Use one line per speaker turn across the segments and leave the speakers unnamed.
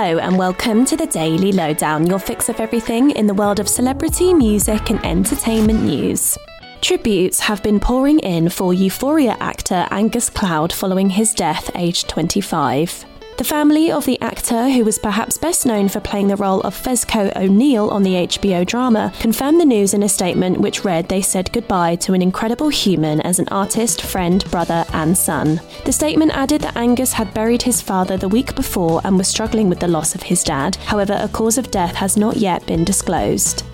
Hello, and welcome to the Daily Lowdown, your fix of everything in the world of celebrity, music, and entertainment news. Tributes have been pouring in for Euphoria actor Angus Cloud following his death, aged 25. The family of the actor, who was perhaps best known for playing the role of Fezco O'Neill on the HBO drama, confirmed the news in a statement which read they said goodbye to an incredible human as an artist, friend, brother, and son. The statement added that Angus had buried his father the week before and was struggling with the loss of his dad. However, a cause of death has not yet been disclosed.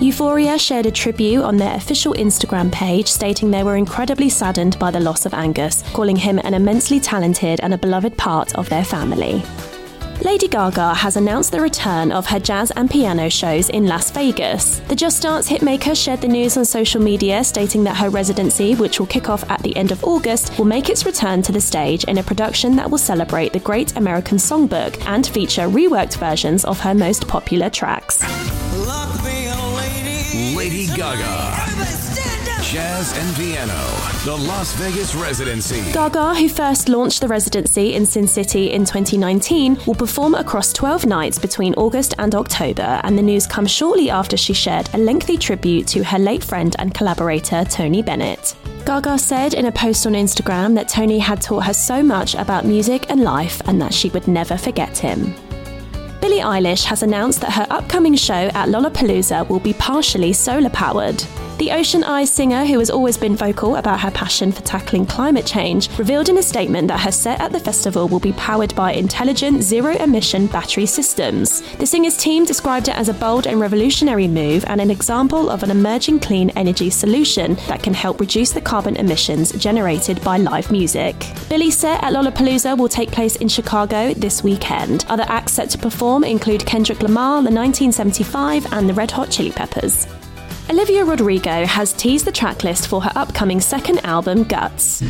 Euphoria shared a tribute on their official Instagram page stating they were incredibly saddened by the loss of Angus, calling him an immensely talented and a beloved part of their family. Lady Gaga has announced the return of her jazz and piano shows in Las Vegas. The Just Dance hitmaker shared the news on social media, stating that her residency, which will kick off at the end of August, will make its return to the stage in a production that will celebrate the Great American Songbook and feature reworked versions of her most popular tracks.
Lady Gaga. Jazz and Piano, the Las Vegas residency.
Gaga, who first launched the residency in Sin City in 2019, will perform across 12 nights between August and October, and the news comes shortly after she shared a lengthy tribute to her late friend and collaborator, Tony Bennett. Gaga said in a post on Instagram that Tony had taught her so much about music and life and that she would never forget him. Billie Eilish has announced that her upcoming show at Lollapalooza will be partially solar powered. The Ocean Eyes singer, who has always been vocal about her passion for tackling climate change, revealed in a statement that her set at the festival will be powered by intelligent zero emission battery systems. The singer's team described it as a bold and revolutionary move and an example of an emerging clean energy solution that can help reduce the carbon emissions generated by live music. Billie's set at Lollapalooza will take place in Chicago this weekend. Other acts set to perform include Kendrick Lamar, the 1975, and the Red Hot Chili Peppers. Olivia Rodrigo has teased the tracklist for her upcoming second album, Guts.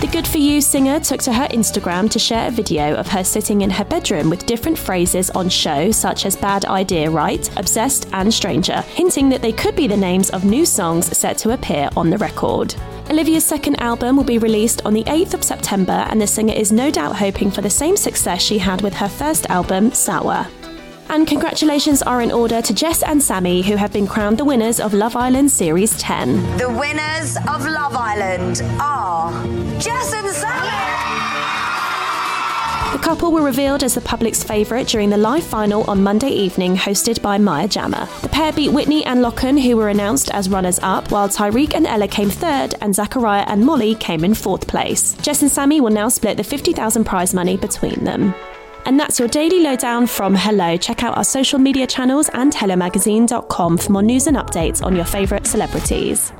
The Good For You singer took to her Instagram to share a video of her sitting in her bedroom with different phrases on show, such as Bad Idea Right, Obsessed, and Stranger, hinting that they could be the names of new songs set to appear on the record. Olivia's second album will be released on the 8th of September, and the singer is no doubt hoping for the same success she had with her first album, Sour. And congratulations are in order to Jess and Sammy, who have been crowned the winners of Love Island Series 10.
The winners of Love Island are Jess and Sammy!
The couple were revealed as the public's favourite during the live final on Monday evening, hosted by Maya Jama. The pair beat Whitney and Lochan, who were announced as runners up, while Tyrique and Ella came third, and Zachariah and Molly came in fourth place. Jess and Sammy will now split the 50,000 prize money between them. And that's your daily lowdown from Hello. Check out our social media channels and HelloMagazine.com for more news and updates on your favourite celebrities.